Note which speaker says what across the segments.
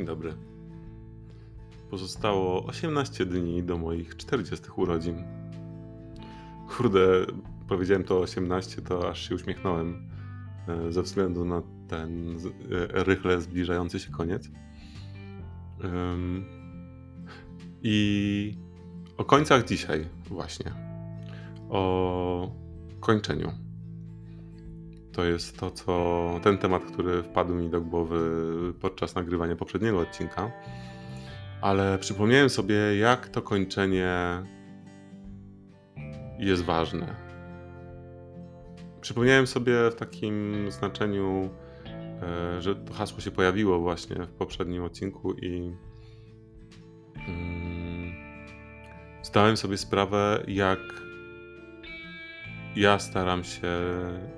Speaker 1: Dzień dobry. Pozostało 18 dni do moich 40 urodzin. Kurde, powiedziałem to 18, to aż się uśmiechnąłem e, ze względu na ten e, rychle zbliżający się koniec. I o końcach dzisiaj właśnie. O kończeniu. To jest to, co ten temat, który wpadł mi do głowy podczas nagrywania poprzedniego odcinka. Ale przypomniałem sobie, jak to kończenie jest ważne. Przypomniałem sobie w takim znaczeniu, e, że to hasło się pojawiło właśnie w poprzednim odcinku i mm, zdałem sobie sprawę, jak ja staram się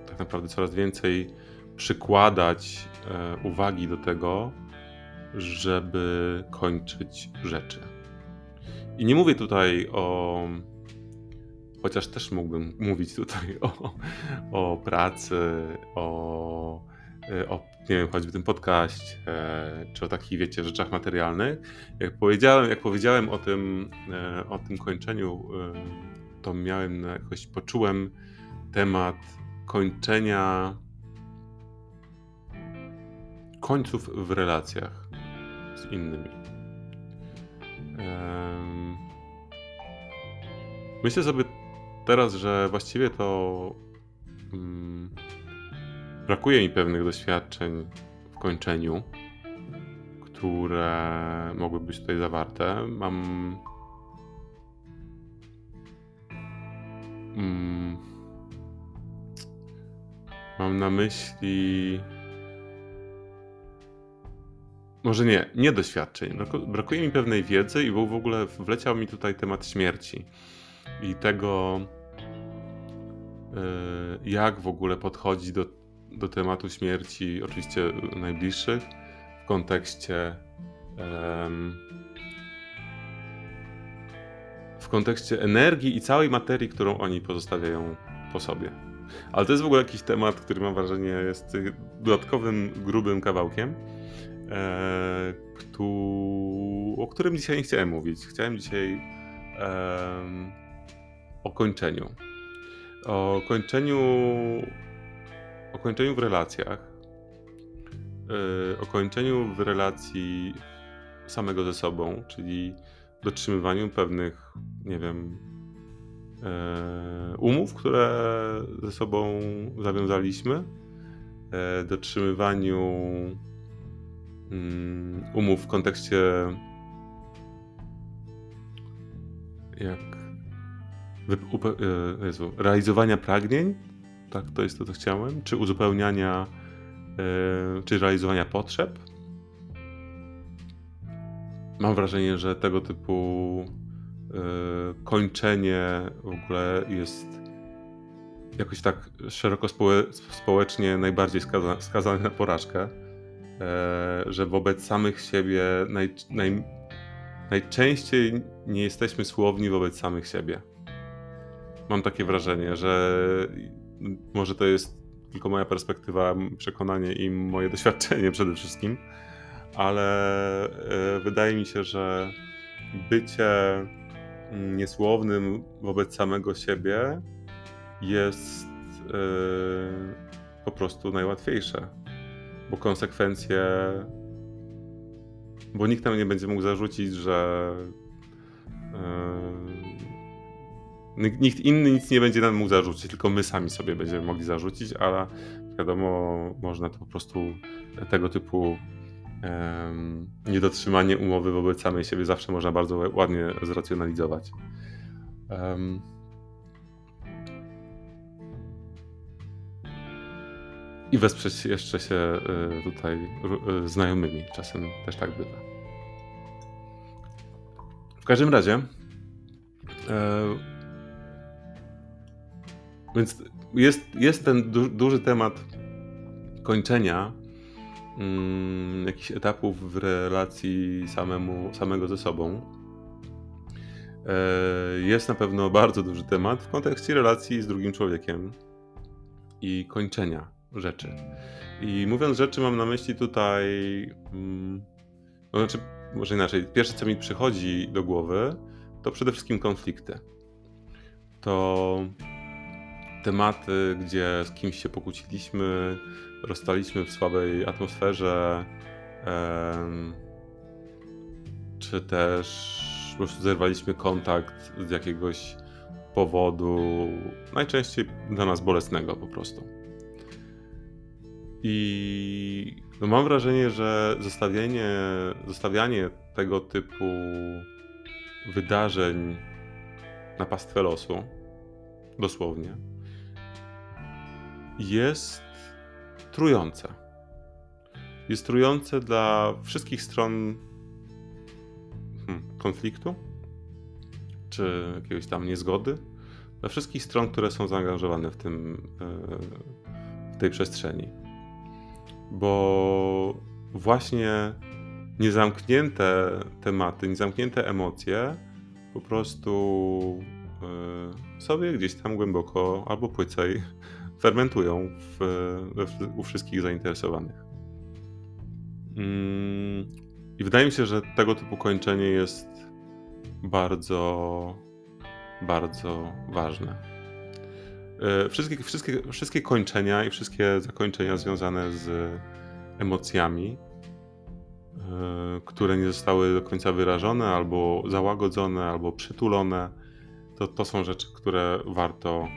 Speaker 1: tak naprawdę coraz więcej przykładać e, uwagi do tego, żeby kończyć rzeczy. I nie mówię tutaj o. Chociaż też mógłbym mówić tutaj o, o pracy, o, e, o nie wiem, choćby tym podcaście, czy o takich, wiecie, rzeczach materialnych. Jak powiedziałem, jak powiedziałem o tym, e, o tym kończeniu, to miałem jakoś, poczułem temat kończenia końców w relacjach z innymi. Myślę sobie teraz, że właściwie to mm, brakuje mi pewnych doświadczeń w kończeniu, które mogły być tutaj zawarte. Mam. Mm, mam na myśli może nie, nie doświadczeń. Brakuje mi pewnej wiedzy i w ogóle wleciał mi tutaj temat śmierci i tego, e, jak w ogóle podchodzić do, do tematu śmierci, oczywiście najbliższych, w kontekście w kontekście energii i całej materii, którą oni pozostawiają po sobie. Ale to jest w ogóle jakiś temat, który mam wrażenie jest dodatkowym, grubym kawałkiem e, o którym dzisiaj nie chciałem mówić. Chciałem dzisiaj e, o kończeniu. O kończeniu, o kończeniu w relacjach. E, o kończeniu w relacji samego ze sobą, czyli dotrzymywaniu pewnych, nie wiem, e, umów, które ze sobą zawiązaliśmy, e, dotrzymywaniu Mm, umów w kontekście jak e, Jezu, realizowania pragnień, tak, to jest to, co chciałem, czy uzupełniania, czy realizowania potrzeb. Mam wrażenie, że tego typu e, kończenie w ogóle jest jakoś tak szeroko społecznie najbardziej skazane na porażkę. E, że wobec samych siebie naj, naj, najczęściej nie jesteśmy słowni wobec samych siebie. Mam takie wrażenie, że może to jest tylko moja perspektywa, przekonanie i moje doświadczenie przede wszystkim, ale e, wydaje mi się, że bycie niesłownym wobec samego siebie jest e, po prostu najłatwiejsze bo konsekwencje. Bo nikt nam nie będzie mógł zarzucić, że. Yy, nikt inny nic nie będzie nam mógł zarzucić, tylko my sami sobie będziemy mogli zarzucić, ale wiadomo, można to po prostu tego typu niedotrzymanie umowy wobec samej siebie zawsze można bardzo ładnie zracjonalizować. I wesprzeć jeszcze się y, tutaj y, znajomymi. Czasem też tak bywa. W każdym razie. E, więc jest, jest ten du duży temat kończenia mm, jakichś etapów w relacji samemu, samego ze sobą. E, jest na pewno bardzo duży temat w kontekście relacji z drugim człowiekiem i kończenia rzeczy. I mówiąc rzeczy, mam na myśli tutaj mm, No znaczy, może inaczej. Pierwsze, co mi przychodzi do głowy, to przede wszystkim konflikty. To tematy, gdzie z kimś się pokłóciliśmy, rozstaliśmy w słabej atmosferze, czy też po prostu zerwaliśmy kontakt z jakiegoś powodu, najczęściej dla nas bolesnego po prostu. I no mam wrażenie, że zostawienie, zostawianie tego typu wydarzeń na pastwę losu, dosłownie, jest trujące. Jest trujące dla wszystkich stron hmm, konfliktu, czy jakiegoś tam niezgody, dla wszystkich stron, które są zaangażowane w, tym, e, w tej przestrzeni. Bo właśnie niezamknięte tematy, niezamknięte emocje po prostu e, sobie gdzieś tam głęboko albo płycej fermentują w, w, u wszystkich zainteresowanych. Mm, I wydaje mi się, że tego typu kończenie jest bardzo, bardzo ważne. E, wszystkie, wszystkie, wszystkie kończenia i wszystkie zakończenia związane z emocjami, e, które nie zostały do końca wyrażone, albo załagodzone, albo przytulone, to, to są rzeczy, które warto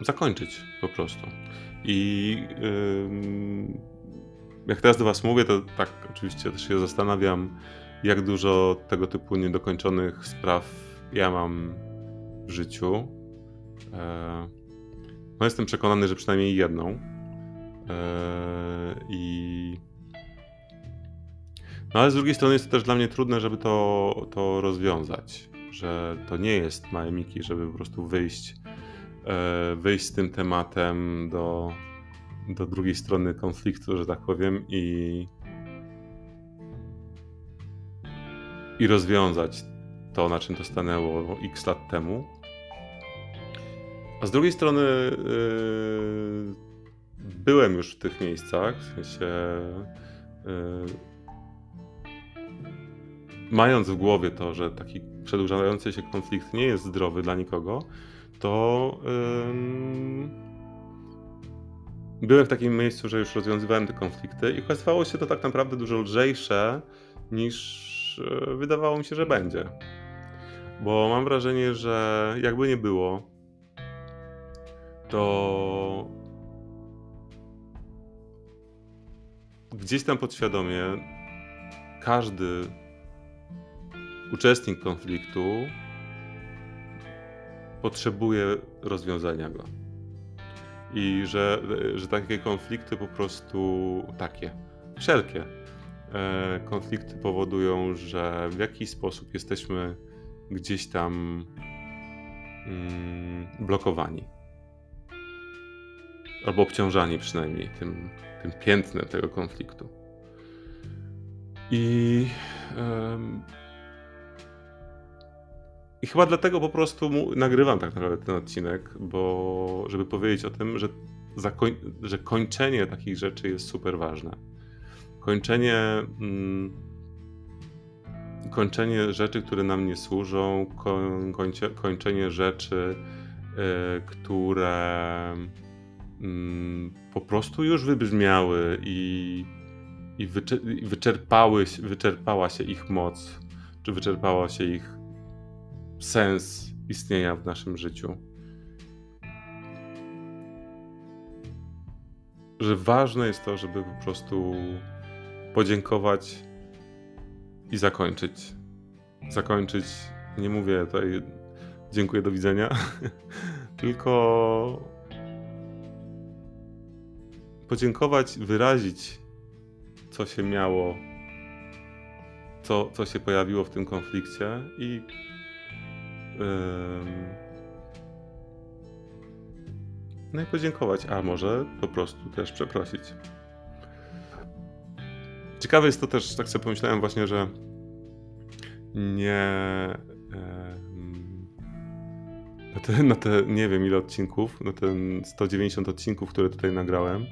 Speaker 1: zakończyć po prostu. I jak teraz do Was mówię, to tak oczywiście też się zastanawiam, jak dużo tego typu niedokończonych spraw ja mam w życiu. E, no jestem przekonany, że przynajmniej jedną. E, I no ale z drugiej strony jest to też dla mnie trudne, żeby to, to rozwiązać. Że to nie jest miki, żeby po prostu wyjść, e, wyjść z tym tematem do, do drugiej strony konfliktu, że tak powiem, i, i rozwiązać to, na czym to stanęło x lat temu. A z drugiej strony yy, byłem już w tych miejscach, w sensie yy, mając w głowie to, że taki przedłużający się konflikt nie jest zdrowy dla nikogo, to yy, byłem w takim miejscu, że już rozwiązywałem te konflikty i okazywało się to tak naprawdę dużo lżejsze niż e, wydawało mi się, że będzie. Bo mam wrażenie, że jakby nie było, to gdzieś tam podświadomie każdy uczestnik konfliktu potrzebuje rozwiązania go. I że, że takie konflikty po prostu takie, wszelkie e, konflikty powodują, że w jakiś sposób jesteśmy gdzieś tam mm, blokowani. Albo obciążani przynajmniej tym, tym piętnem tego konfliktu. I i chyba dlatego po prostu nagrywam tak naprawdę ten odcinek, bo żeby powiedzieć o tym, że, że kończenie takich rzeczy jest super ważne. Kończenie, mm, kończenie rzeczy, które nam nie służą, kończe, kończenie rzeczy, y, które y, po prostu już wybrzmiały i, i wyczerpały, wyczerpała się ich moc, czy wyczerpała się ich sens istnienia w naszym życiu. Że ważne jest to, żeby po prostu podziękować i zakończyć. Zakończyć, nie mówię tutaj dziękuję, do widzenia, tylko podziękować, wyrazić, co się miało, co, co się pojawiło w tym konflikcie i no i podziękować, a może po prostu też przeprosić. Ciekawe jest to też, tak sobie pomyślałem właśnie, że nie na te, na te nie wiem ile odcinków, na ten 190 odcinków, które tutaj nagrałem,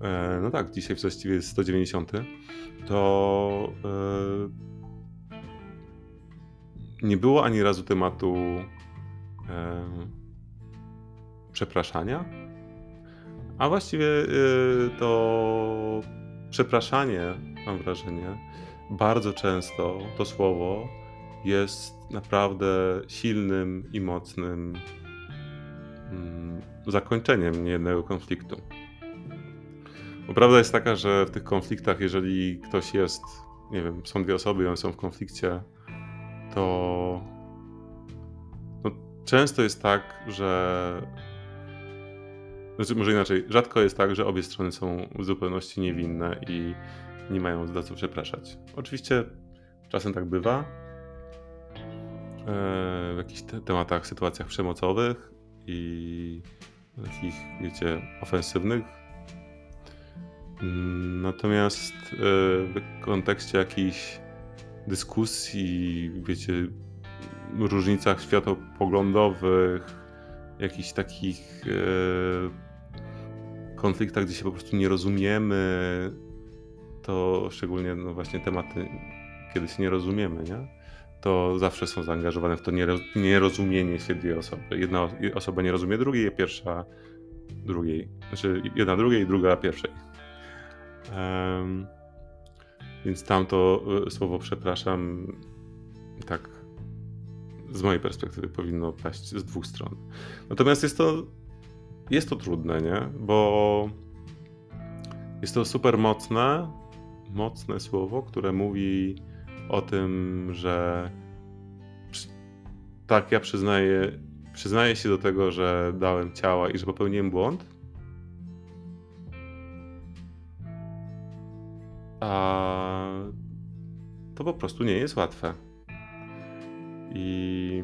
Speaker 1: e, no tak, dzisiaj właściwie jest 190, to e, nie było ani razu tematu e, przepraszania, a właściwie to przepraszanie, mam wrażenie, bardzo często to słowo jest naprawdę silnym i mocnym mm, zakończeniem niejednego konfliktu. Bo prawda jest taka, że w tych konfliktach, jeżeli ktoś jest, nie wiem, są dwie osoby i one są w konflikcie, to no, często jest tak, że. Znaczy, może inaczej, rzadko jest tak, że obie strony są w zupełności niewinne i nie mają za co przepraszać. Oczywiście czasem tak bywa. E, w jakichś tematach, sytuacjach przemocowych i takich, wiecie, ofensywnych. Natomiast e, w kontekście jakichś dyskusji, wiecie, różnicach światopoglądowych, jakichś takich e, konfliktach, gdzie się po prostu nie rozumiemy, to szczególnie no właśnie tematy, kiedy się nie rozumiemy, nie? to zawsze są zaangażowane w to nierozumienie się dwie osoby. Jedna osoba nie rozumie drugiej, pierwsza drugiej. Znaczy jedna drugiej, druga pierwszej. Um, więc tamto e, słowo przepraszam tak z mojej perspektywy powinno paść z dwóch stron. Natomiast jest to jest to trudne, nie? Bo jest to super mocne, mocne słowo, które mówi o tym, że tak, ja przyznaję, przyznaję się do tego, że dałem ciała i że popełniłem błąd. A to po prostu nie jest łatwe. I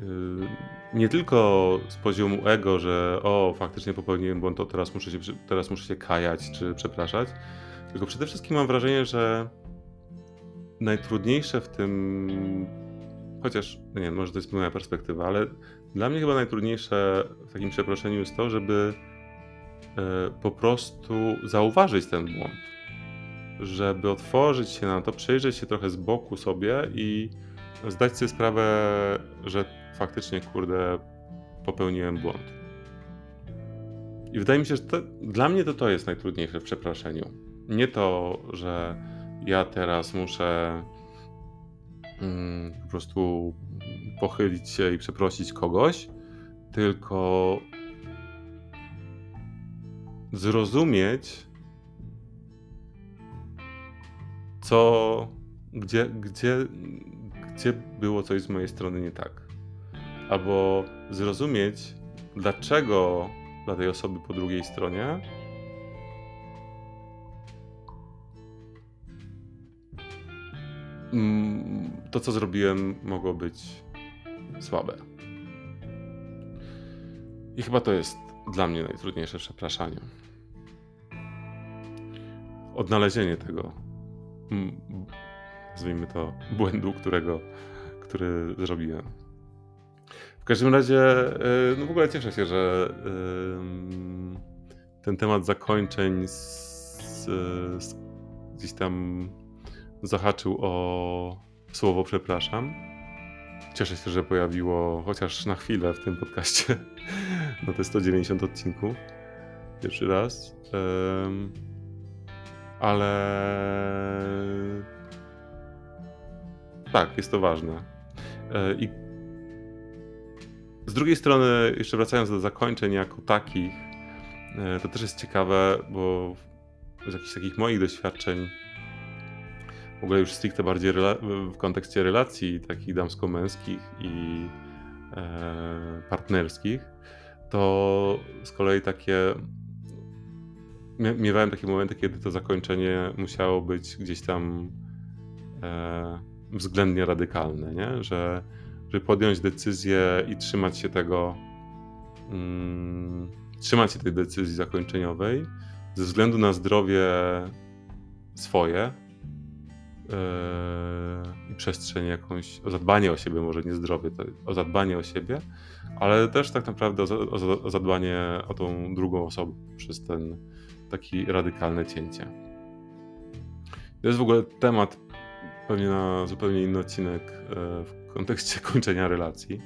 Speaker 1: yy, nie tylko z poziomu ego, że o, faktycznie popełniłem błąd, to teraz muszę się, teraz muszę się kajać czy przepraszać, tylko przede wszystkim mam wrażenie, że najtrudniejsze w tym, chociaż no nie może to jest moja perspektywa, ale dla mnie chyba najtrudniejsze w takim przeproszeniu jest to, żeby po prostu zauważyć ten błąd. Żeby otworzyć się na to, przejrzeć się trochę z boku sobie i zdać sobie sprawę, że faktycznie, kurde, popełniłem błąd. I wydaje mi się, że to, dla mnie to to jest najtrudniejsze w przeproszeniu. Nie to, że ja teraz muszę mm, po prostu pochylić się i przeprosić kogoś, tylko zrozumieć, co, gdzie, gdzie, gdzie było coś z mojej strony nie tak. Albo zrozumieć, dlaczego dla tej osoby po drugiej stronie Mm, to, co zrobiłem, mogło być słabe. I chyba to jest dla mnie najtrudniejsze w przepraszaniu. Odnalezienie tego, nazwijmy to, błędu, którego, który zrobiłem. W każdym razie, e, no w ogóle cieszę się, że ten temat zakończeń z, z, gdzieś tam zahaczył o słowo przepraszam. Cieszę się, że pojawiło chociaż na chwilę w tym podcaście na te 190 odcinków. Pierwszy raz. Um, ale tak, jest to ważne. E, I z drugiej strony, jeszcze wracając do zakończeń jako takich, e, to też jest ciekawe, bo z jakichś takich moich doświadczeń w ogóle już stricte bardziej w kontekście relacji takich damsko-męskich i e, partnerskich, to z kolei takie miewałem takie momenty, kiedy to zakończenie musiało być gdzieś tam e, względnie radykalne, nie? Że, żeby podjąć decyzję i trzymać się tego, mm, trzymać się tej decyzji zakończeniowej ze względu na zdrowie swoje, i przestrzeń jakąś, o zadbanie o siebie, może nie zdrowie, o zadbanie o siebie, ale też tak naprawdę o, o, o zadbanie o tą drugą osobę przez ten taki radykalne cięcie. To jest w ogóle temat pewnie na zupełnie inny odcinek e, w kontekście kończenia relacji.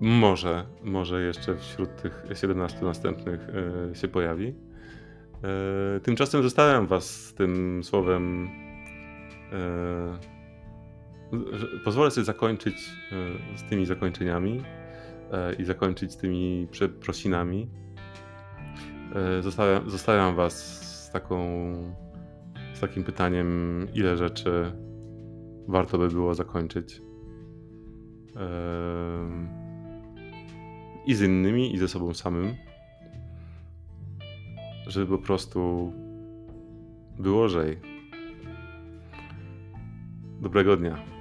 Speaker 1: Może, może jeszcze wśród tych 17 następnych e, się pojawi. E, tymczasem zostawiam Was z tym słowem. Pozwolę sobie zakończyć z tymi zakończeniami i zakończyć z tymi przeprosinami. Zostawiam, zostawiam Was z taką z takim pytaniem, ile rzeczy warto by było zakończyć. I z innymi, i ze sobą samym. Żeby po prostu było lżej. Dobrego dnia.